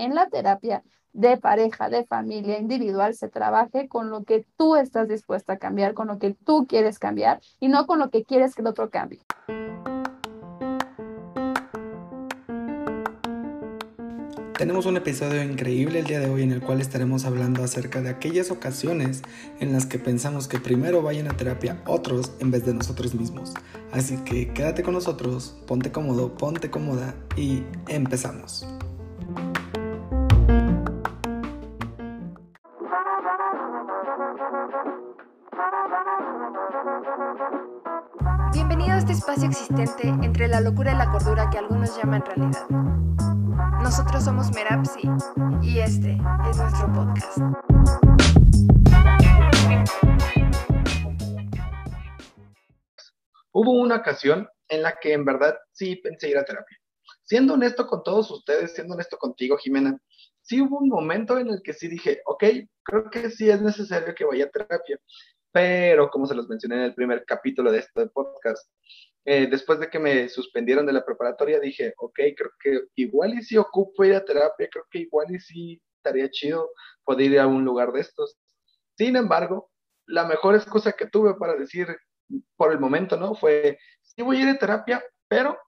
en la terapia de pareja, de familia, individual, se trabaje con lo que tú estás dispuesta a cambiar, con lo que tú quieres cambiar y no con lo que quieres que el otro cambie. Tenemos un episodio increíble el día de hoy en el cual estaremos hablando acerca de aquellas ocasiones en las que pensamos que primero vayan a terapia otros en vez de nosotros mismos. Así que quédate con nosotros, ponte cómodo, ponte cómoda y empezamos. Este espacio existente entre la locura y la cordura que algunos llaman realidad. Nosotros somos Merapsi y este es nuestro podcast. Hubo una ocasión en la que en verdad sí pensé ir a terapia. Siendo honesto con todos ustedes, siendo honesto contigo, Jimena, sí hubo un momento en el que sí dije, ok, creo que sí es necesario que vaya a terapia, pero como se los mencioné en el primer capítulo de este podcast, eh, después de que me suspendieron de la preparatoria, dije, ok, creo que igual y si ocupo ir a terapia, creo que igual y si estaría chido poder ir a un lugar de estos. Sin embargo, la mejor excusa que tuve para decir por el momento, ¿no? Fue, sí voy a ir a terapia, pero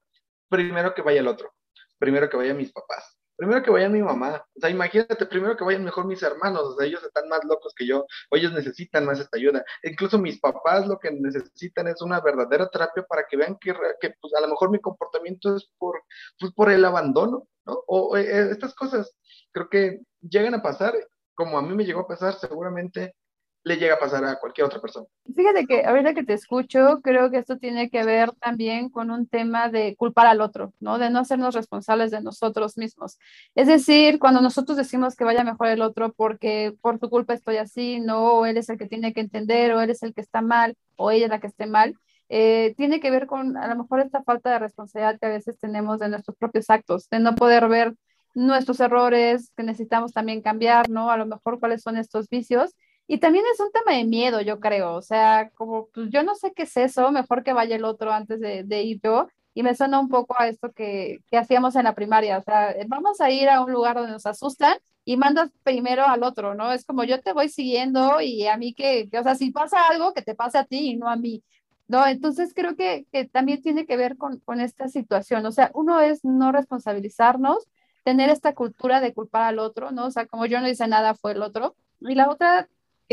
primero que vaya el otro, primero que vaya mis papás primero que vayan mi mamá, o sea, imagínate, primero que vayan mejor mis hermanos, o sea, ellos están más locos que yo, o ellos necesitan más esta ayuda. Incluso mis papás lo que necesitan es una verdadera terapia para que vean que, pues, a lo mejor mi comportamiento es por, pues, por el abandono, ¿no? O eh, estas cosas, creo que llegan a pasar, como a mí me llegó a pasar, seguramente le llega a pasar a cualquier otra persona. Fíjate que ahorita que te escucho, creo que esto tiene que ver también con un tema de culpar al otro, ¿no? De no hacernos responsables de nosotros mismos. Es decir, cuando nosotros decimos que vaya mejor el otro porque por tu culpa estoy así, no, o él es el que tiene que entender, o él es el que está mal, o ella es la que esté mal, eh, tiene que ver con a lo mejor esta falta de responsabilidad que a veces tenemos de nuestros propios actos, de no poder ver nuestros errores, que necesitamos también cambiar, ¿no? A lo mejor cuáles son estos vicios y también es un tema de miedo, yo creo. O sea, como pues yo no sé qué es eso, mejor que vaya el otro antes de, ir yo. Y me suena un poco a esto que, que, hacíamos en la primaria. O sea, vamos a ir a un lugar donde nos asustan y mandas primero al otro, ¿no? Es como yo te voy siguiendo y a mí que, o sea, si pasa algo, que te pase a ti y no a mí. ¿no? Entonces creo que, que también tiene que ver con, con, esta situación. O sea, uno es no responsabilizarnos, tener esta cultura de culpar al otro, ¿no? O sea, como yo no hice nada, fue el otro. Y la otra,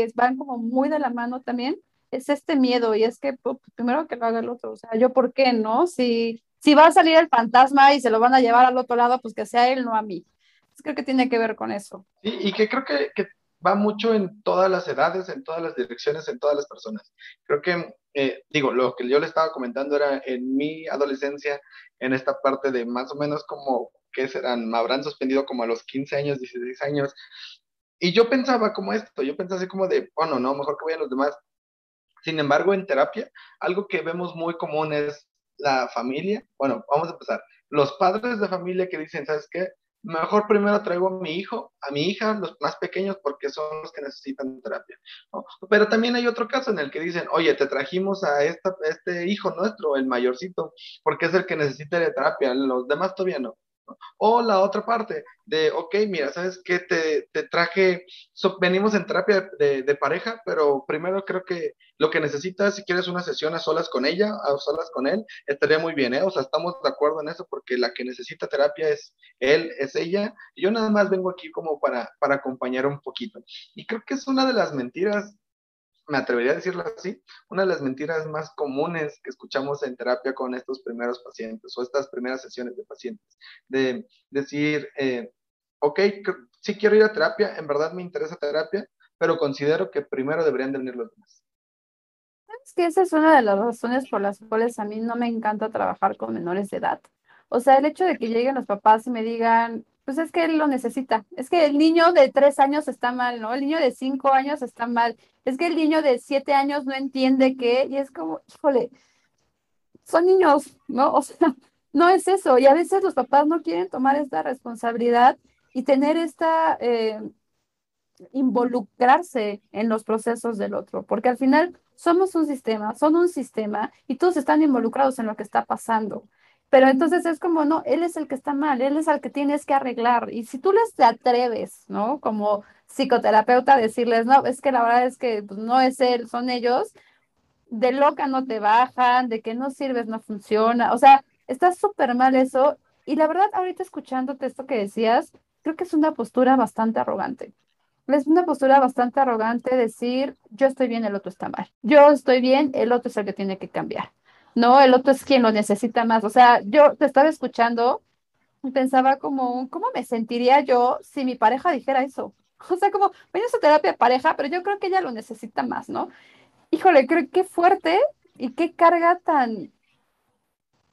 que van como muy de la mano también, es este miedo y es que pues, primero que lo haga el otro, o sea, yo por qué no, si, si va a salir el fantasma y se lo van a llevar al otro lado, pues que sea él, no a mí. creo que tiene que ver con eso. y que creo que, que, va mucho en todas las edades, en todas las direcciones, en todas las personas. Creo que, eh, digo, lo que yo le estaba comentando era en mi adolescencia, en esta parte de más o menos como, ¿qué serán? Me habrán suspendido como a los 15 años, 16 años, y yo pensaba como esto, yo pensaba así como de, bueno, no, mejor que vayan los demás. Sin embargo, en terapia, algo que vemos muy común es la familia. Bueno, vamos a empezar. Los padres de familia que dicen, ¿sabes qué? Mejor primero traigo a mi hijo, a mi hija, los más pequeños, porque son los que necesitan terapia. Pero también hay otro caso en el que dicen, oye, te trajimos a, esta, este hijo nuestro, el mayorcito, porque es el que necesita de terapia, los demás todavía no. O la otra parte de, ok, mira, ¿sabes qué? Te, te traje, venimos en terapia de, de, pareja, pero primero creo que lo que necesitas, si quieres una sesión a solas con ella, a solas con él, estaría muy bien, ¿eh? O sea, estamos de acuerdo en eso porque la que necesita terapia es él, es ella. Yo nada más vengo aquí como para, para acompañar un poquito. Y creo que es una de las mentiras me atrevería a decirlo así, una de las mentiras más comunes que escuchamos en terapia con estos primeros pacientes o estas primeras sesiones de pacientes, de decir, eh, ok, sí quiero ir a terapia, en verdad me interesa terapia, pero considero que primero deberían de venir los demás. Es que esa es una de las razones por las cuales a mí no me encanta trabajar con menores de edad. O sea, el hecho de que lleguen los papás y me digan, pues es que él lo necesita. Es que el niño de tres años está mal, ¿no? El niño de cinco años está mal. Es que el niño de siete años no entiende qué, y es como, híjole, son niños, ¿no? O sea, no es eso. Y a veces los papás no quieren tomar esta responsabilidad y tener esta, eh, involucrarse en los procesos del otro, porque al final somos un sistema, son un sistema y todos están involucrados en lo que está pasando. Pero entonces es como, no, él es el que está mal, él es el que tienes que arreglar. Y si tú les atreves, ¿no? Como psicoterapeuta, decirles, no, es que la verdad es que pues, no es él, son ellos, de loca no te bajan, de que no sirves, no funciona. O sea, está súper mal eso. Y la verdad, ahorita escuchándote esto que decías, creo que es una postura bastante arrogante. Es una postura bastante arrogante decir, yo estoy bien, el otro está mal. Yo estoy bien, el otro es el que tiene que cambiar. No, el otro es quien lo necesita más. O sea, yo te estaba escuchando y pensaba como, ¿cómo me sentiría yo si mi pareja dijera eso? O sea, como, voy a terapia pareja, pero yo creo que ella lo necesita más, ¿no? Híjole, creo que fuerte y qué carga tan,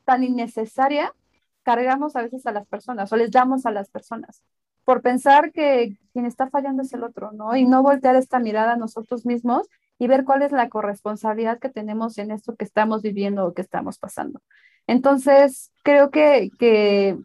tan innecesaria cargamos a veces a las personas o les damos a las personas por pensar que quien está fallando es el otro, ¿no? Y no voltear esta mirada a nosotros mismos y ver cuál es la corresponsabilidad que tenemos en esto que estamos viviendo o que estamos pasando. Entonces, creo que, que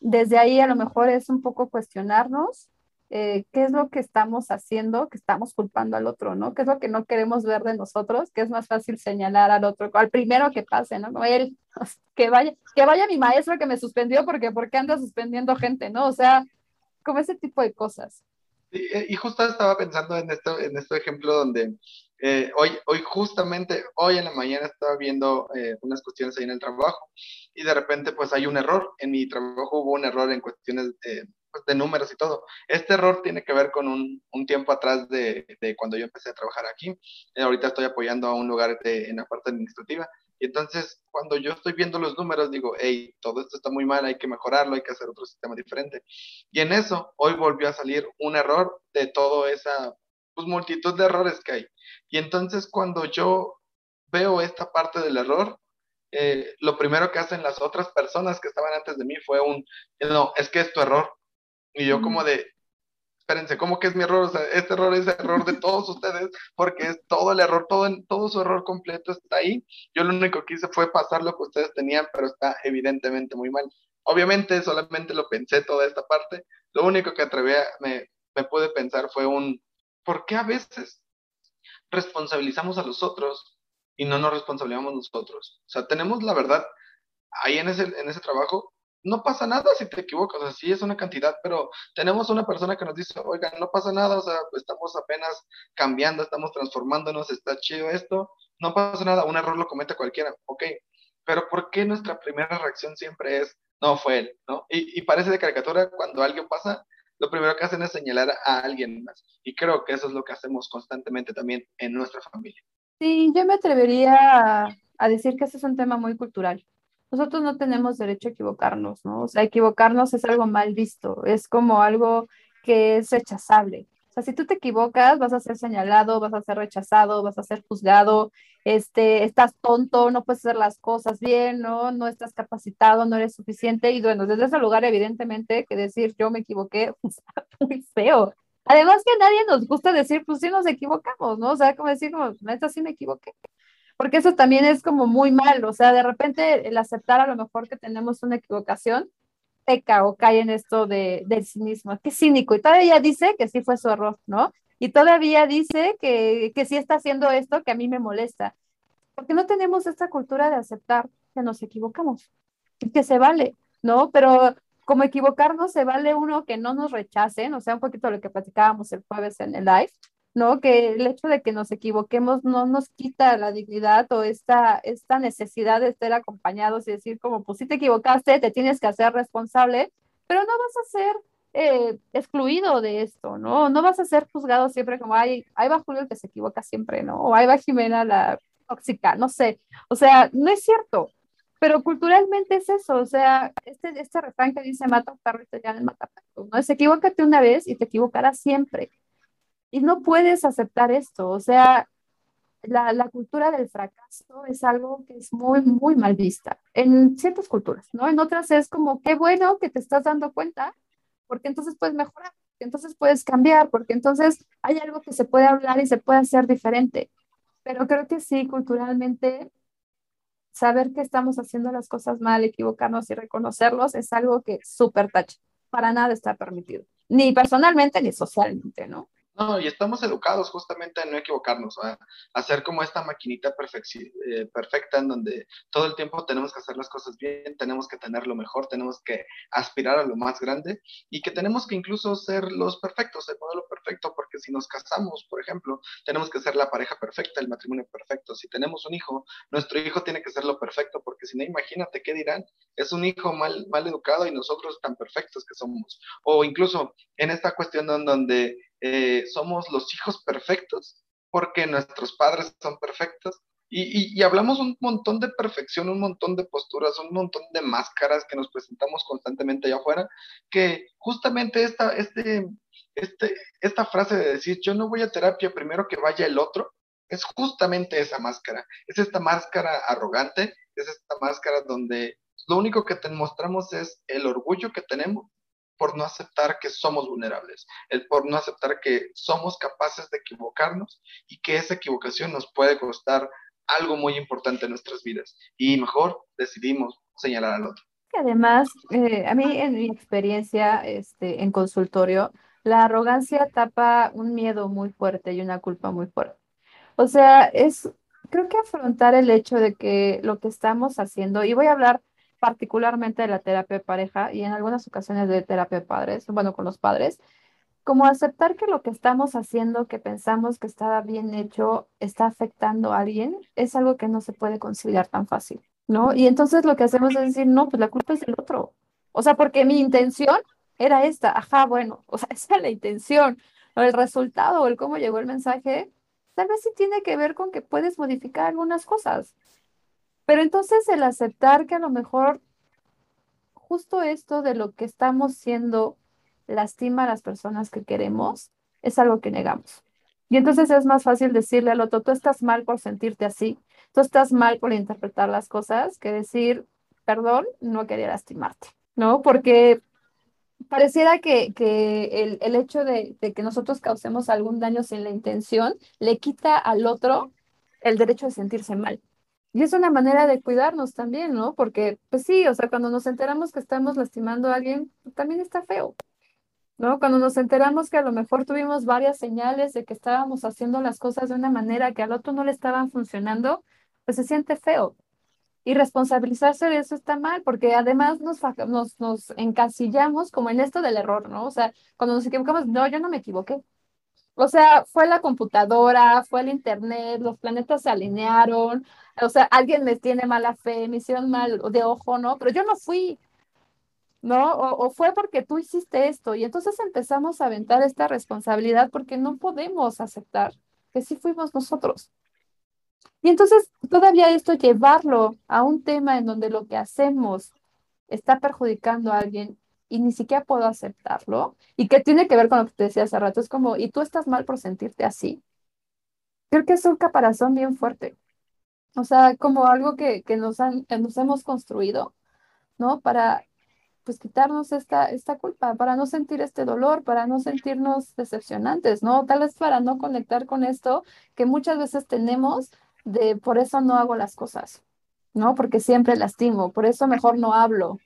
desde ahí a lo mejor es un poco cuestionarnos eh, qué es lo que estamos haciendo, que estamos culpando al otro, ¿no? ¿Qué es lo que no queremos ver de nosotros? Que es más fácil señalar al otro, al primero que pase, ¿no? Como él, que vaya, que vaya mi maestro que me suspendió porque, porque anda suspendiendo gente, ¿no? O sea, como ese tipo de cosas. Eh, y, justo estaba pensando en esto, en este ejemplo donde eh, hoy, hoy justamente, hoy en la mañana estaba viendo eh, unas cuestiones ahí en el trabajo y de repente pues hay un error. En mi trabajo hubo un error en cuestiones de, pues, de números y todo. Este error tiene que ver con un, un tiempo atrás de, de, cuando yo empecé a trabajar aquí. ahorita estoy apoyando a un lugar de, en la parte administrativa y entonces, cuando yo estoy viendo los números, digo, hey, todo esto está muy mal, hay que mejorarlo, hay que hacer otro sistema diferente. Y en eso, hoy volvió a salir un error de toda esa pues, multitud de errores que hay. Y entonces, cuando yo veo esta parte del error, eh, lo primero que hacen las otras personas que estaban antes de mí fue un, no, es que es tu error. Y yo como de, espérense, ¿cómo que es mi error? O sea, este error es error de todos ustedes, porque es todo el error, todo, todo su error completo está ahí. Yo lo único que hice fue pasar lo que ustedes tenían, pero está evidentemente muy mal. Obviamente solamente lo pensé toda esta parte. Lo único que atreví a, me, me pude pensar fue un, ¿por qué a veces responsabilizamos a los otros y no nos responsabilizamos nosotros? O sea, tenemos la verdad ahí en ese, en ese trabajo, no pasa nada si te equivocas, o es una cantidad, pero tenemos una persona que nos dice, oiga, no pasa nada, o sea, estamos apenas cambiando, estamos transformándonos, está chido esto, no pasa nada, un error lo comete cualquiera, ok, pero ¿por qué nuestra primera reacción siempre es, no fue él, ¿no? Y, y parece de caricatura cuando alguien pasa, lo primero que hacen es señalar a alguien más, y creo que eso es lo que hacemos constantemente también en nuestra familia. Sí, yo me atrevería a, decir que ese es un tema muy cultural nosotros no tenemos derecho a equivocarnos, ¿no? O sea, equivocarnos es algo mal visto, es como algo que es rechazable. Sea, si tú te equivocas, vas a ser señalado, vas a ser rechazado, vas a ser juzgado, este, estás tonto, no puedes hacer las cosas bien, ¿no? No estás capacitado, no eres suficiente. Y bueno, desde ese lugar, evidentemente, que decir yo me equivoqué, pues, muy feo. Además que a nadie nos gusta decir, pues sí nos equivocamos, ¿no? O sea, como decir, no, neta sí me equivoqué porque eso también es como muy mal, o sea, de repente el aceptar a lo mejor que tenemos una equivocación, peca o cae en esto de, del cinismo, qué cínico, y todavía dice que sí fue su error, ¿no? Y todavía dice que, que sí está haciendo esto que a mí me molesta, porque no tenemos esta cultura de aceptar que nos equivocamos, y que se vale, ¿no? Pero como equivocarnos se vale uno que no nos rechacen, o sea, un poquito lo que platicábamos el jueves en el live, ¿no? Que el hecho de que nos equivoquemos no nos quita la dignidad o esta, esta necesidad de estar acompañados y decir como, pues si te equivocaste, te tienes que hacer responsable, pero no vas a ser eh, excluido de esto, ¿no? No vas a ser juzgado siempre como, ay, ahí va Julio el que se equivoca siempre, ¿no? O ahí va Jimena la tóxica, no sé. O sea, no es cierto, pero culturalmente es eso, o sea, este, este refrán que dice mata un perro y te llaman mata ¿no? Es equivócate una vez y te equivocarás siempre. Y no puedes aceptar esto, o sea, la, la, cultura del fracaso es algo que es muy, muy mal vista en ciertas culturas, ¿no? En otras es como, qué bueno que te estás dando cuenta, porque entonces puedes mejorar, porque entonces puedes cambiar, porque entonces hay algo que se puede hablar y se puede hacer diferente. Pero creo que sí, culturalmente, saber que estamos haciendo las cosas mal, equivocarnos y reconocerlos es algo que súper tacha. Para nada está permitido, ni personalmente ni socialmente, ¿no? No, y estamos educados justamente a no equivocarnos, a, hacer como esta maquinita eh, perfecta en donde todo el tiempo tenemos que hacer las cosas bien, tenemos que tener lo mejor, tenemos que aspirar a lo más grande y que tenemos que incluso ser los perfectos, el modelo perfecto, porque si nos casamos, por ejemplo, tenemos que ser la pareja perfecta, el matrimonio perfecto. Si tenemos un hijo, nuestro hijo tiene que ser lo perfecto, porque si no, imagínate qué dirán, es un hijo mal, mal educado y nosotros tan perfectos que somos. O incluso en esta cuestión donde eh, somos los hijos perfectos porque nuestros padres son perfectos. Y, hablamos un montón de perfección, un montón de posturas, un montón de máscaras que nos presentamos constantemente allá afuera, que justamente esta, este, este, esta frase de decir yo no voy a terapia primero que vaya el otro, es justamente esa máscara, es esta máscara arrogante, es esta máscara donde lo único que te mostramos es el orgullo que tenemos por no aceptar que somos vulnerables, el por no aceptar que somos capaces de equivocarnos y que esa equivocación nos puede costar algo muy importante en nuestras vidas. Y mejor decidimos señalar al otro. Además, eh, a mí en mi experiencia este, en consultorio, la arrogancia tapa un miedo muy fuerte y una culpa muy fuerte. O sea, es, creo que afrontar el hecho de que lo que estamos haciendo, y voy a hablar particularmente de la terapia de pareja y en algunas ocasiones de terapia de padres, bueno, con los padres, como aceptar que lo que estamos haciendo, que pensamos que está bien hecho, está afectando a alguien, es algo que no se puede conciliar tan fácil, ¿no? Y entonces lo que hacemos es decir, no, pues la culpa es del otro. O sea, porque mi intención era esta, ajá, bueno, o sea, esa es la intención, o el resultado o el cómo llegó el mensaje, tal vez sí tiene que ver con que puedes modificar algunas cosas. Pero entonces el aceptar que a lo mejor justo esto de lo que estamos siendo lastima a las personas que queremos es algo que negamos. Y entonces es más fácil decirle al otro, tú estás mal por sentirte así, tú estás mal por interpretar las cosas, que decir, perdón, no quería lastimarte, ¿no? Porque pareciera que, el, el, hecho de, de, que nosotros causemos algún daño sin la intención le quita al otro el derecho de sentirse mal. Y es una manera de cuidarnos también, ¿no? Porque, pues sí, o sea, cuando nos enteramos que estamos lastimando a alguien, también está feo, ¿no? Cuando nos enteramos que a lo mejor tuvimos varias señales de que estábamos haciendo las cosas de una manera que al otro no le estaban funcionando, pues se siente feo. Y responsabilizarse de eso está mal, porque además nos, nos, nos encasillamos como en esto del error, ¿no? O sea, cuando nos equivocamos, no, yo no me equivoqué. O sea, fue la computadora, fue el internet, los planetas se alinearon, o sea, alguien me tiene mala fe, me hicieron mal de ojo, ¿no? Pero yo no fui, ¿no? O, fue porque tú hiciste esto. Y entonces empezamos a aventar esta responsabilidad porque no podemos aceptar que sí fuimos nosotros. Y entonces todavía esto llevarlo a un tema en donde lo que hacemos está perjudicando a alguien y ni siquiera puedo aceptarlo, y que tiene que ver con lo que te decía hace rato, es como, y tú estás mal por sentirte así. Creo que es un caparazón bien fuerte. O sea, como algo que, que nos, han, nos hemos construido, ¿no? Para, pues, quitarnos esta, esta culpa, para no sentir este dolor, para no sentirnos decepcionantes, ¿no? Tal vez para no conectar con esto que muchas veces tenemos de por eso no hago las cosas, ¿no? Porque siempre lastimo, por eso mejor no hablo,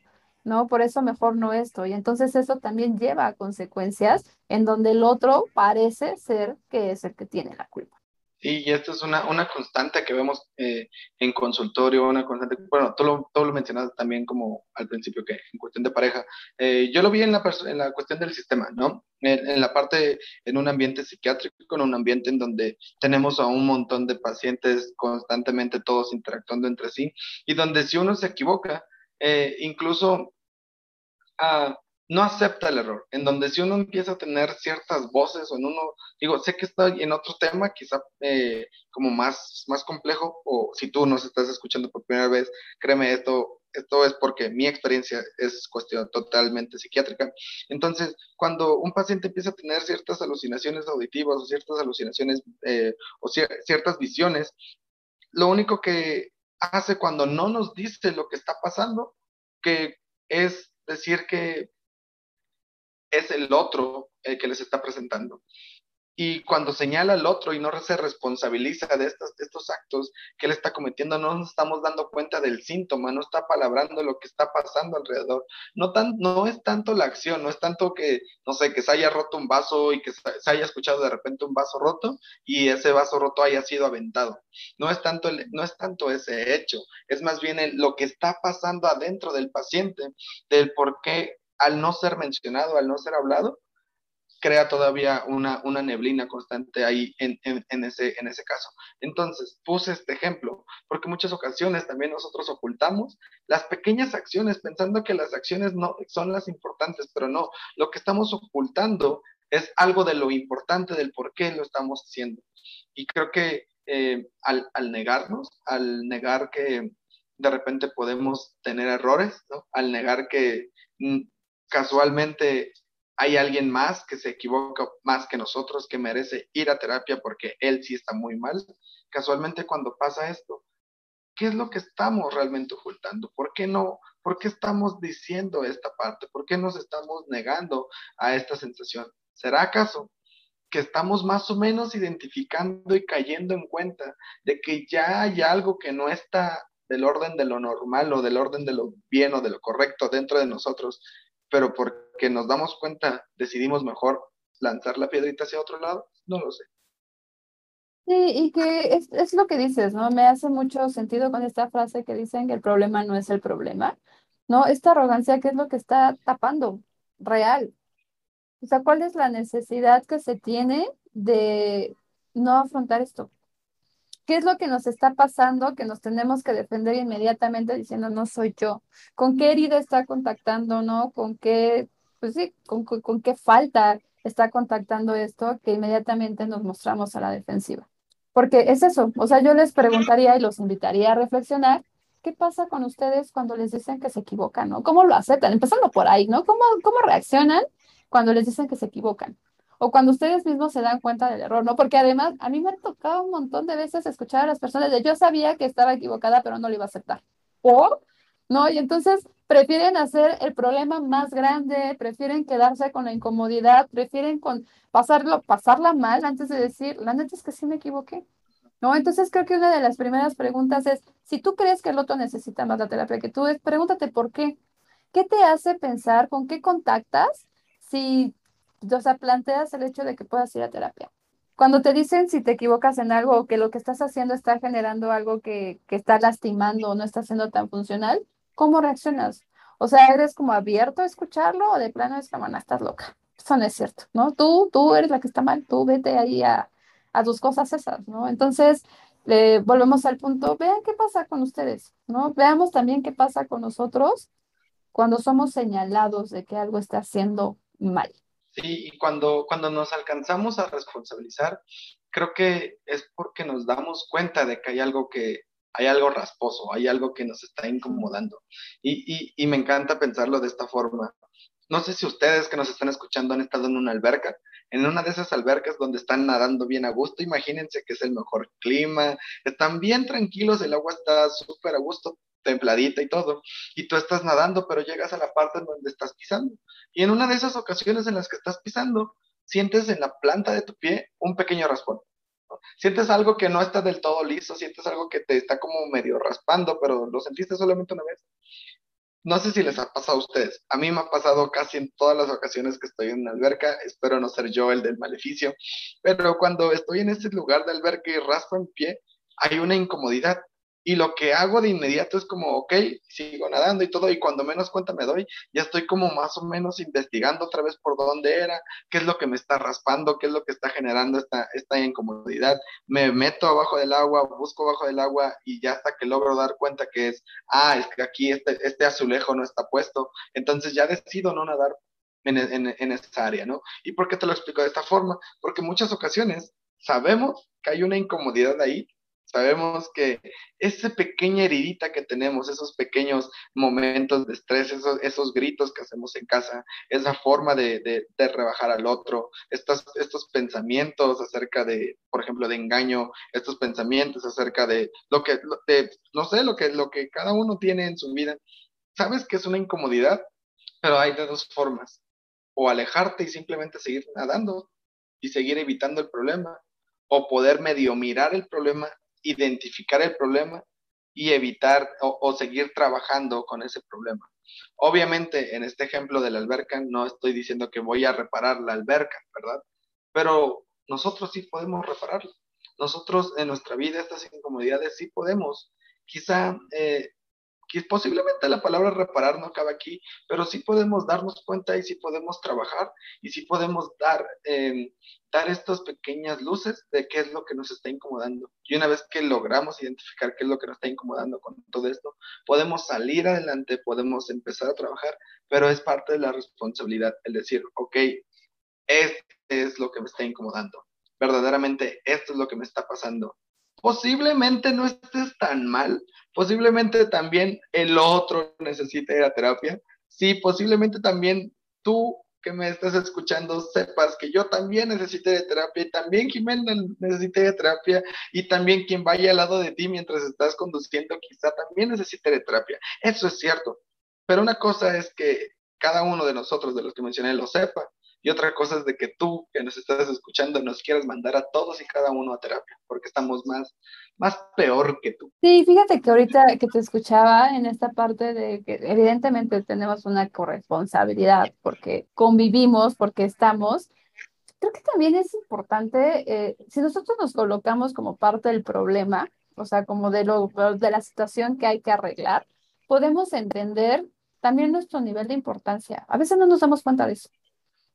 ¿no? Por eso mejor no esto. Y entonces eso también lleva a consecuencias en donde el otro parece ser que es el que tiene la culpa. y esto es una, una constante que vemos eh, en consultorio, una constante, bueno, tú lo, lo mencionaste también como al principio que en cuestión de pareja, eh, yo lo vi en la, en la cuestión del sistema, ¿no? En, en, la parte, en un ambiente psiquiátrico, en un ambiente en donde tenemos a un montón de pacientes constantemente todos interactuando entre sí y donde si uno se equivoca, eh, incluso ah, no acepta el error, en donde si uno empieza a tener ciertas voces o en uno, digo, sé que estoy en otro tema, quizá eh, como más, más complejo, o si tú nos estás escuchando por primera vez, créeme, esto, esto es porque mi experiencia es cuestión totalmente psiquiátrica. Entonces, cuando un paciente empieza a tener ciertas alucinaciones auditivas o ciertas alucinaciones eh, o ciertas visiones, lo único que hace cuando no nos dice lo que está pasando, que es decir que es el otro el que les está presentando. Y cuando señala al otro y no se responsabiliza de estos, estos actos que él está cometiendo, no nos estamos dando cuenta del síntoma, no está palabrando lo que está pasando alrededor. No, tan, no es tanto la acción, no es tanto que, no sé, que se haya roto un vaso y que se haya escuchado de repente un vaso roto y ese vaso roto haya sido aventado. No es tanto, no es tanto ese hecho, es más bien lo que está pasando adentro del paciente, del por qué al no ser mencionado, al no ser hablado, crea todavía una, una neblina constante ahí en, en, ese, en ese caso. Entonces, puse este ejemplo, porque muchas ocasiones también nosotros ocultamos las pequeñas acciones, pensando que las acciones no son las importantes, pero no, lo que estamos ocultando es algo de lo importante del por qué lo estamos haciendo. Y creo que eh, al, al, negarnos, al negar que de repente podemos tener errores, ¿no? al negar que mm, casualmente hay alguien más que se equivoca más que nosotros, que merece ir a terapia porque él sí está muy mal. Casualmente cuando pasa esto, ¿qué es lo que estamos realmente ocultando? ¿Por qué no? ¿Por qué estamos diciendo esta parte? ¿Por qué nos estamos negando a esta sensación? ¿Será acaso que estamos más o menos identificando y cayendo en cuenta de que ya hay algo que no está del orden de lo normal o del orden de lo bien o de lo correcto dentro de nosotros pero porque nos damos cuenta, decidimos mejor lanzar la piedrita hacia otro lado, no lo sé. Sí, y que es, es, lo que dices, ¿no? Me hace mucho sentido con esta frase que dicen que el problema no es el problema, ¿no? Esta arrogancia, ¿qué es lo que está tapando? Real. O sea, ¿cuál es la necesidad que se tiene de no afrontar esto? ¿Qué es lo que nos está pasando que nos tenemos que defender inmediatamente diciendo no soy yo? ¿Con qué herida está contactando, no? ¿Con qué, pues sí, con, con qué falta está contactando esto que inmediatamente nos mostramos a la defensiva? Porque es eso, o sea, yo les preguntaría y los invitaría a reflexionar, ¿qué pasa con ustedes cuando les dicen que se equivocan, no? ¿Cómo lo aceptan? Empezando por ahí, ¿no? ¿Cómo, cómo reaccionan cuando les dicen que se equivocan? o cuando ustedes mismos se dan cuenta del error, ¿no? Porque además a mí me ha tocado un montón de veces escuchar a las personas de yo sabía que estaba equivocada, pero no lo iba a aceptar. O, ¿no? Y entonces prefieren hacer el problema más grande, prefieren quedarse con la incomodidad, prefieren con pasarlo, pasarla mal antes de decir, la neta es que sí me equivoqué. ¿No? Entonces creo que una de las primeras preguntas es, si tú crees que el otro necesita más la terapia que tú, es, pregúntate por qué. ¿Qué te hace pensar? ¿Con qué contactas? Si o sea, planteas el hecho de que puedas ir a terapia. Cuando te dicen si te equivocas en algo o que lo que estás haciendo está generando algo que, que está lastimando o no está siendo tan funcional, ¿cómo reaccionas? O sea, ¿eres como abierto a escucharlo o de plano es como, no, estás loca? Eso no es cierto, ¿no? Tú, tú eres la que está mal, tú vete ahí a, a tus cosas esas, ¿no? Entonces, volvemos al punto, vean qué pasa con ustedes, ¿no? Veamos también qué pasa con nosotros cuando somos señalados de que algo está haciendo mal. Sí, y cuando, cuando nos alcanzamos a responsabilizar, creo que es porque nos damos cuenta de que hay algo que, hay algo rasposo, hay algo que nos está incomodando. Y, me encanta pensarlo de esta forma. No sé si ustedes que nos están escuchando han estado en una alberca, en una de esas albercas donde están nadando bien a gusto, imagínense que es el mejor clima, están bien tranquilos, el agua está súper a gusto, templadita y todo, y tú estás nadando, pero llegas a la parte donde estás pisando. Y en una de esas ocasiones en las que estás pisando, sientes en la planta de tu pie un pequeño raspón. Sientes algo que no está del todo liso, sientes algo que te está como medio raspando, pero lo sentiste solamente una vez. No sé si les ha pasado a ustedes. A mí me ha pasado casi en todas las ocasiones que estoy en una alberca. Espero no ser yo el del maleficio. Pero cuando estoy en ese lugar de alberca y raspo en pie, hay una incomodidad. Y lo que hago de inmediato es como, ok, sigo nadando y todo, y cuando menos cuenta me doy, ya estoy como más o menos investigando otra vez por dónde era, qué es lo que me está raspando, qué es lo que está generando esta, esta incomodidad. Me meto abajo del agua, busco abajo del agua y ya hasta que logro dar cuenta que es, ah, es que aquí este, este azulejo no está puesto, entonces ya decido no nadar en, en, en esa área, ¿no? ¿Y por qué te lo explico de esta forma? Porque muchas ocasiones sabemos que hay una incomodidad ahí Sabemos que esa pequeña heridita que tenemos, esos pequeños momentos de estrés, esos, esos gritos que hacemos en casa, esa forma de, de, rebajar al otro, estos, estos pensamientos acerca de, por ejemplo, de engaño, estos pensamientos acerca de lo que, de, no sé, lo que, lo que cada uno tiene en su vida, sabes que es una incomodidad, pero hay de dos formas, o alejarte y simplemente seguir nadando, y seguir evitando el problema, o poder medio mirar el problema, identificar el problema y evitar o, seguir trabajando con ese problema. Obviamente, en este ejemplo de la alberca, no estoy diciendo que voy a reparar la alberca, ¿verdad? Pero nosotros sí podemos repararla. Nosotros en nuestra vida, estas incomodidades sí podemos. Quizá eh, que posiblemente la palabra reparar no acaba aquí, pero sí podemos darnos cuenta y sí podemos trabajar y sí podemos dar, eh, dar estas pequeñas luces de qué es lo que nos está incomodando. Y una vez que logramos identificar qué es lo que nos está incomodando con todo esto, podemos salir adelante, podemos empezar a trabajar, pero es parte de la responsabilidad el decir, ok, este es lo que me está incomodando. Verdaderamente, esto es lo que me está pasando posiblemente no estés tan mal, posiblemente también el otro necesite ir a terapia, sí, posiblemente también tú que me estás escuchando sepas que yo también necesité de terapia y también Jimena necesite de terapia y también quien vaya al lado de ti mientras estás conduciendo quizá también necesite de terapia. Eso es cierto, pero una cosa es que cada uno de nosotros, de los que mencioné, lo sepa y otra cosa es de que tú, que nos estás escuchando, nos quieras mandar a todos y cada uno a terapia, porque estamos más, más peor que tú. Sí, fíjate que ahorita que te escuchaba en esta parte de que evidentemente tenemos una corresponsabilidad, porque convivimos, porque estamos. Creo que también es importante, eh, si nosotros nos colocamos como parte del problema, o sea, como de, lo, de la situación que hay que arreglar, podemos entender también nuestro nivel de importancia. A veces no nos damos cuenta de eso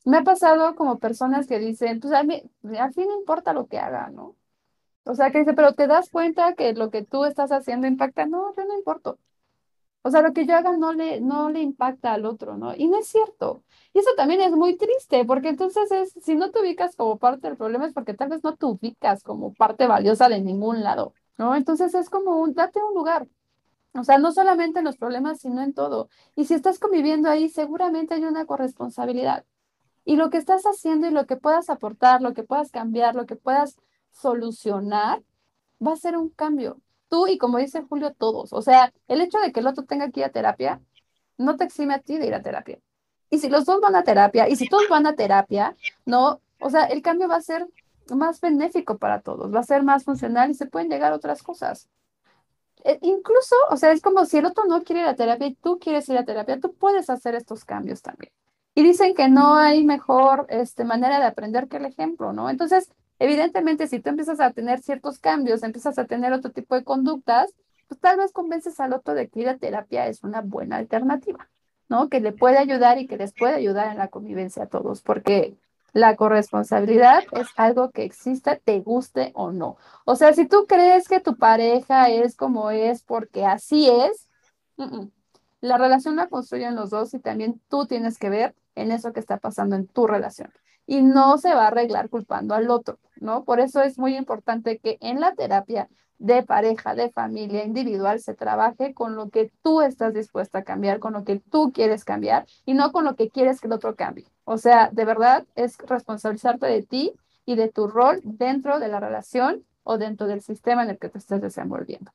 me ha pasado como personas que dicen, pues a mí, al fin no importa lo que haga, ¿no? O sea, que dice, pero te das cuenta que lo que tú estás haciendo impacta, no, yo no importo. O sea, lo que yo haga no le, no le impacta al otro, ¿no? Y no es cierto. Y eso también es muy triste, porque entonces es, si no te ubicas como parte del problema es porque tal vez no te ubicas como parte valiosa de ningún lado, ¿no? Entonces es como un, date un lugar. O sea, no solamente en los problemas, sino en todo. Y si estás conviviendo ahí, seguramente hay una corresponsabilidad. Y lo que estás haciendo y lo que puedas aportar, lo que puedas cambiar, lo que puedas solucionar, va a ser un cambio. Tú y como dice Julio, todos. O sea, el hecho de que el otro tenga que ir a terapia no te exime a ti de ir a terapia. Y si los dos van a terapia, y si todos van a terapia, no, o sea, el cambio va a ser más benéfico para todos, va a ser más funcional y se pueden llegar a otras cosas. E, incluso, o sea, es como si el otro no quiere ir a terapia y tú quieres ir a terapia, tú puedes hacer estos cambios también. Y dicen que no hay mejor este, manera de aprender que el ejemplo, ¿no? Entonces, evidentemente, si tú empiezas a tener ciertos cambios, empiezas a tener otro tipo de conductas, pues tal vez convences al otro de que ir a terapia es una buena alternativa, ¿no? Que le puede ayudar y que les puede ayudar en la convivencia a todos, porque la corresponsabilidad es algo que exista, te guste o no. O sea, si tú crees que tu pareja es como es porque así es, la relación la construyen los dos y también tú tienes que ver en eso que está pasando en tu relación. Y no se va a arreglar culpando al otro, ¿no? Por eso es muy importante que en la terapia de pareja, de familia, individual, se trabaje con lo que tú estás dispuesta a cambiar, con lo que tú quieres cambiar y no con lo que quieres que el otro cambie. O sea, de verdad es responsabilizarte de ti y de tu rol dentro de la relación o dentro del sistema en el que te estés desenvolviendo.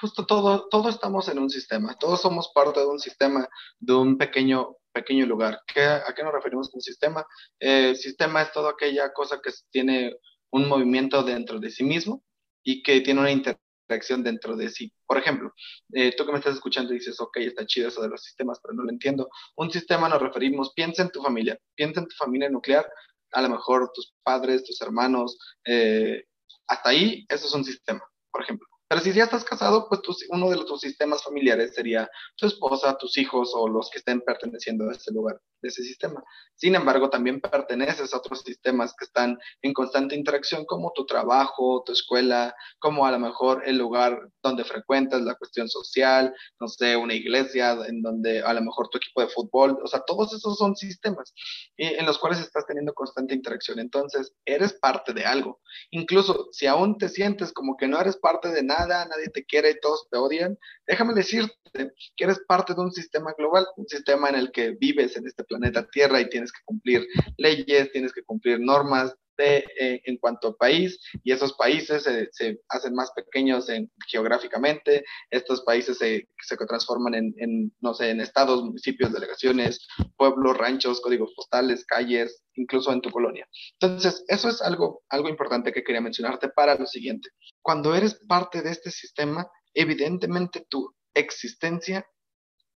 Justo todo, todo estamos en un sistema, todos somos parte de un sistema, de un pequeño pequeño lugar. ¿Qué, ¿A qué nos referimos con sistema? Eh, sistema es toda aquella cosa que tiene un movimiento dentro de sí mismo y que tiene una interacción dentro de sí. Por ejemplo, eh, tú que me estás escuchando dices, ok, está chido eso de los sistemas, pero no lo entiendo. Un sistema nos referimos, piensa en tu familia, piensa en tu familia nuclear, a lo mejor tus padres, tus hermanos, eh, hasta ahí, eso es un sistema, por ejemplo. Pero si ya estás casado, pues uno de tus sistemas familiares sería tu esposa, tus hijos o los que estén perteneciendo a ese lugar ese sistema. Sin embargo, también perteneces a otros sistemas que están en constante interacción, como tu trabajo, tu escuela, como a lo mejor el lugar donde frecuentas, la cuestión social, no sé, una iglesia, en donde a lo mejor tu equipo de fútbol, o sea, todos esos son sistemas en los cuales estás teniendo constante interacción. Entonces, eres parte de algo. Incluso si aún te sientes como que no eres parte de nada, nadie te quiere todos te odian, déjame decirte que eres parte de un sistema global, un sistema en el que vives en este planeta Tierra y tienes que cumplir leyes, tienes que cumplir normas, eh, en cuanto a país y esos países se hacen más pequeños en, geográficamente, estos países se, se transforman en, en, no sé, en estados, municipios, delegaciones, pueblos, ranchos, códigos postales, calles, incluso en tu colonia. Entonces, eso es algo, algo importante que quería mencionarte para lo siguiente. Cuando eres parte de este sistema, evidentemente tu existencia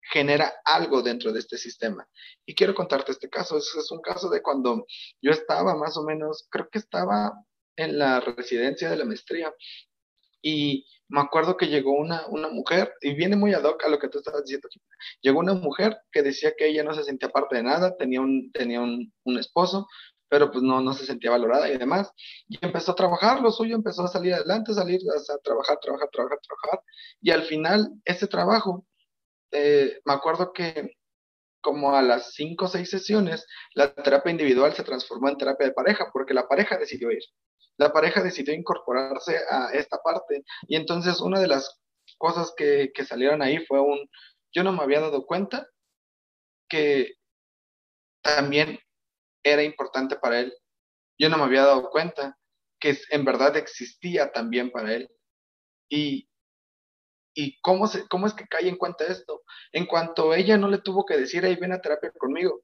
genera algo dentro de este sistema. Y quiero contarte este caso. Es, un caso de cuando yo estaba más o menos, creo que estaba en la residencia de la maestría y me acuerdo que llegó una, una mujer, y viene muy ad hoc a lo que tú estabas diciendo, llegó una mujer que decía que ella no se sentía parte de nada, tenía un, tenía un, un esposo, pero pues no, no se sentía valorada y demás, y empezó a trabajar, lo suyo empezó a salir adelante, salir a trabajar, trabajar, trabajar, trabajar, y al final ese trabajo eh, me acuerdo que como a las cinco o seis sesiones, la terapia individual se transformó en terapia de pareja porque la pareja decidió ir. La pareja decidió incorporarse a esta parte. Y entonces una de las cosas que, que salieron ahí fue un, yo no me había dado cuenta que también era importante para él. Yo no me había dado cuenta que en verdad existía también para él. Y ¿Y cómo, se, cómo es que cae en cuenta esto? En cuanto ella no le tuvo que decir, ahí ven a terapia conmigo,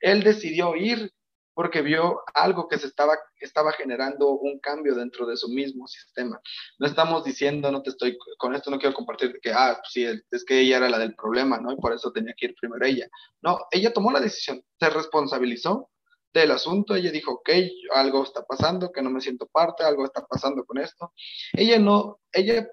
él decidió ir porque vio algo que se estaba, estaba generando un cambio dentro de su mismo sistema. No estamos diciendo, no te estoy, con esto no quiero compartir que, ah, pues sí, es que ella era la del problema, ¿no? Y por eso tenía que ir primero ella. No, ella tomó la decisión, se responsabilizó del asunto, ella dijo, ok, algo está pasando, que no me siento parte, algo está pasando con esto. Ella no, ella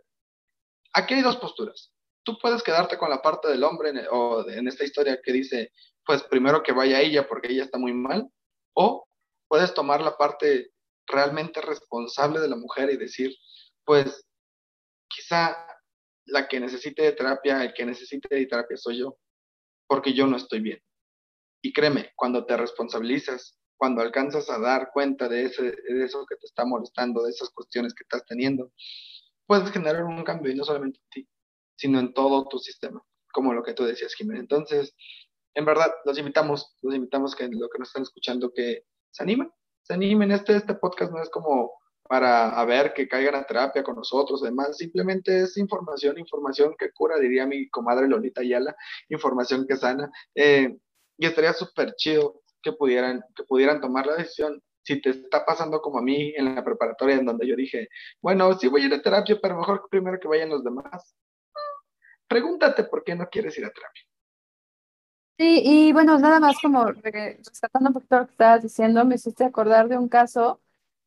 aquí hay dos posturas. Tú puedes quedarte con la parte del hombre o en esta historia que dice, pues primero que vaya ella porque ella está muy mal, o puedes tomar la parte realmente responsable de la mujer y decir, pues quizá la que necesite de terapia, el que necesite de terapia soy yo, porque yo no estoy bien. Y créeme, cuando te responsabilizas, cuando alcanzas a dar cuenta de, ese, de eso que te está molestando, de esas cuestiones que estás teniendo, puedes generar un cambio y no solamente en ti, sino en todo tu sistema, como lo que tú decías, Jiménez. Entonces, en verdad, los invitamos, los invitamos que lo que nos están escuchando, que se animen, se animen. Este, este podcast no es como para a ver que caigan a terapia con nosotros, además, simplemente es información, información que cura, diría mi comadre Lolita Ayala, información que sana. Eh, y estaría súper chido que pudieran, que pudieran tomar la decisión si te está pasando como a mí en la preparatoria, en donde yo dije, bueno, sí voy a ir a terapia, pero mejor primero que vayan los demás. Pregúntate por qué no quieres ir a terapia. Sí, y bueno, nada más como rescatando un poquito lo que estabas diciendo, me hiciste acordar de un caso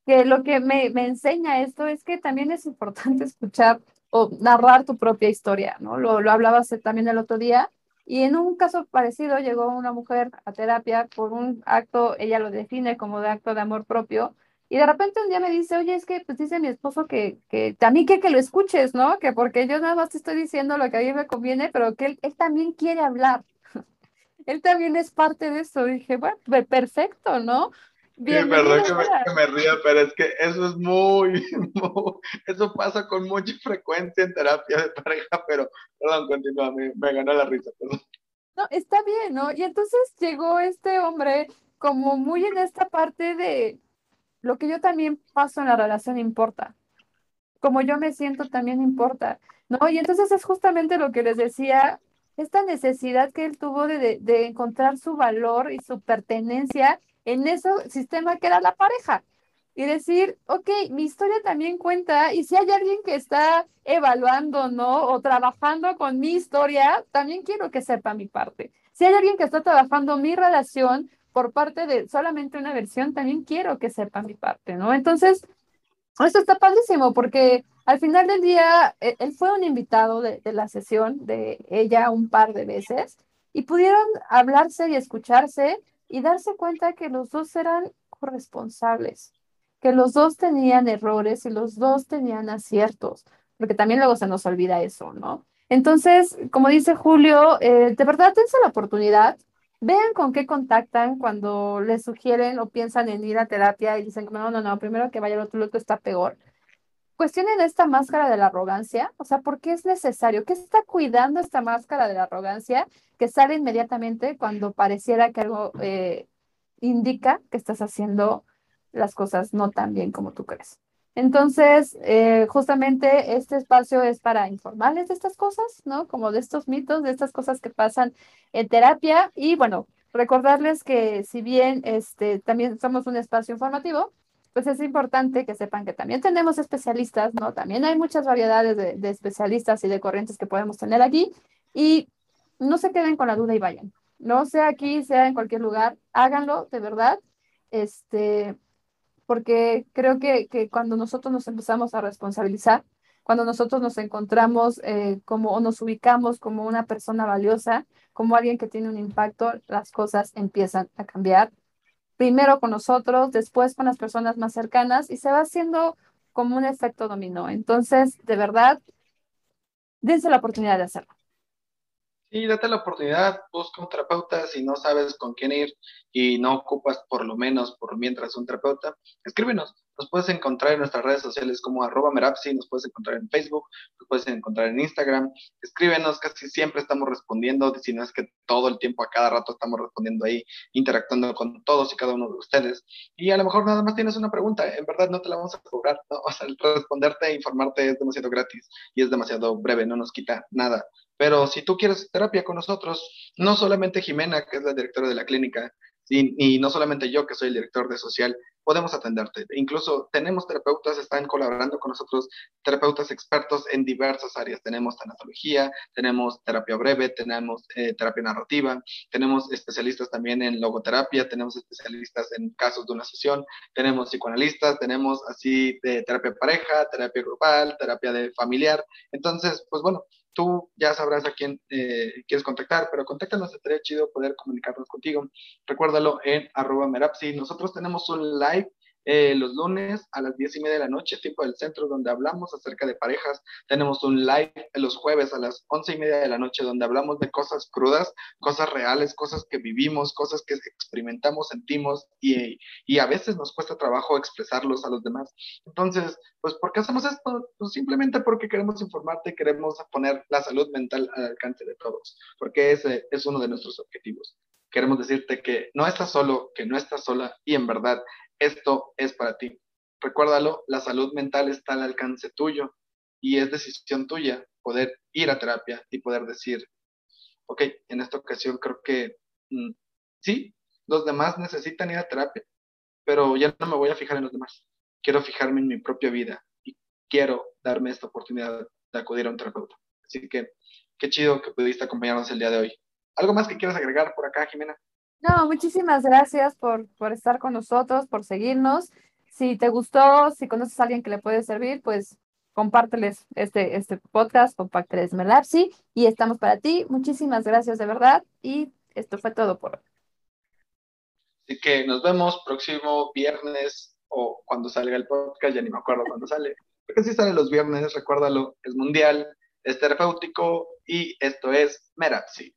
que lo que me, me enseña esto es que también es importante escuchar o narrar tu propia historia, ¿no? Lo, lo hablabas también el otro día, y en un caso parecido llegó una mujer a terapia por un acto, ella lo define como de acto de amor propio, y de repente un día me dice, oye, es que pues dice mi esposo que, que a mí que, lo escuches, ¿no? Que porque yo nada más te estoy diciendo lo que a mí me conviene, pero que él, él también quiere hablar. él también es parte de eso. dije, bueno, perfecto, ¿no? Bien, perdón que me, ría, pero es que eso es muy, eso pasa con mucha frecuencia en terapia de pareja, pero perdón, continúa, me, me ganó la risa, perdón. No, está bien, ¿no? Y entonces llegó este hombre como muy en esta parte de lo que yo también paso en la relación importa. Como yo me siento también importa, ¿no? Y entonces es justamente lo que les decía, esta necesidad que él tuvo de, de encontrar su valor y su pertenencia en ese sistema que era la pareja. Y decir, ok, mi historia también cuenta y si hay alguien que está evaluando, ¿no? O trabajando con mi historia, también quiero que sepa mi parte. Si hay alguien que está trabajando mi relación por parte de solamente una versión, también quiero que sepa mi parte, ¿no? Entonces, esto está padrísimo porque al final del día, e, él fue un invitado de, de la sesión de ella un par de veces y pudieron hablarse y escucharse y darse cuenta que los dos eran corresponsables, que los dos tenían errores y los dos tenían aciertos, porque también luego se nos olvida eso, ¿no? Entonces, como dice Julio, eh, de verdad dense la oportunidad, vean con qué contactan cuando les sugieren o piensan en ir a terapia y dicen, no, no, no, primero que vaya el otro, otro está peor. Cuestionen esta máscara de la arrogancia, o sea, ¿por qué es necesario? ¿Qué está cuidando esta máscara de la arrogancia que sale inmediatamente cuando pareciera que algo eh, indica que estás haciendo las cosas no tan bien como tú crees? Entonces, eh, justamente este espacio es para informarles de estas cosas, ¿no? Como de estos mitos, de estas cosas que pasan en terapia y bueno, recordarles que si bien este, también somos un espacio informativo, pues es importante que sepan que también tenemos especialistas, ¿no? También hay muchas variedades de, especialistas y de corrientes que podemos tener aquí y no se queden con la duda y vayan, no sea aquí, sea en cualquier lugar, háganlo de verdad, este, porque creo que, cuando nosotros nos empezamos a responsabilizar, cuando nosotros nos encontramos eh, como o nos ubicamos como una persona valiosa, como alguien que tiene un impacto, las cosas empiezan a cambiar primero con nosotros, después con las personas más cercanas y se va haciendo como un efecto dominó. Entonces, de verdad, dense la oportunidad de hacerlo. Sí, date la oportunidad, busca un terapeuta si no sabes con quién ir y no ocupas por lo menos por mientras un terapeuta, escríbenos. Nos puedes encontrar en nuestras redes sociales como arroba merapsi, nos puedes encontrar en Facebook, nos puedes encontrar en Instagram. Escríbenos, casi siempre estamos respondiendo, si no es que todo el tiempo, a cada rato estamos respondiendo ahí, interactuando con todos y cada uno de ustedes. Y a lo mejor nada más tienes una pregunta, en verdad no te la vamos a cobrar, ¿no? o sea, responderte e informarte es demasiado gratis y es demasiado breve, no nos quita nada. Pero si tú quieres terapia con nosotros, no solamente Jimena, que es la directora de la clínica, y, no solamente yo, que soy el director de social, podemos atenderte. Incluso tenemos terapeutas, están colaborando con nosotros, terapeutas expertos en diversas áreas. Tenemos tanatología, tenemos terapia breve, tenemos eh, terapia narrativa, tenemos especialistas también en logoterapia, tenemos especialistas en casos de una sesión, tenemos psicoanalistas, tenemos así de terapia pareja, terapia grupal, terapia de familiar. Entonces, pues bueno, tú ya sabrás a quién eh, quieres contactar, pero contáctanos, estaría chido poder comunicarnos contigo. Recuérdalo en arroba merapsi. Nosotros tenemos un live eh, los lunes a las diez y media de la noche, tiempo del centro, donde hablamos acerca de parejas. Tenemos un live los jueves a las once y media de la noche, donde hablamos de cosas crudas, cosas reales, cosas que vivimos, cosas que experimentamos, sentimos y, y a veces nos cuesta trabajo expresarlos a los demás. Entonces, pues, ¿por qué hacemos esto? Pues simplemente porque queremos informarte, queremos poner la salud mental al alcance de todos, porque ese es uno de nuestros objetivos queremos decirte que no estás solo, que no estás sola y en verdad esto es para ti. Recuérdalo, la salud mental está al alcance tuyo y es decisión tuya poder ir a terapia y poder decir, ok, en esta ocasión creo que mm, sí, los demás necesitan ir a terapia, pero ya no me voy a fijar en los demás. Quiero fijarme en mi propia vida y quiero darme esta oportunidad de acudir a un terapeuta. Así que qué chido que pudiste acompañarnos el día de hoy. ¿Algo más que quieras agregar por acá, Jimena? No, muchísimas gracias por, por estar con nosotros, por seguirnos. Si te gustó, si conoces a alguien que le puede servir, pues compárteles este, este podcast, compárteles Melapsi y estamos para ti. Muchísimas gracias de verdad y esto fue todo por hoy. Así que nos vemos próximo viernes o cuando salga el podcast, ya ni me acuerdo cuándo sale. Porque si sale los viernes, recuérdalo, es mundial, es terapéutico y esto es Merapsi.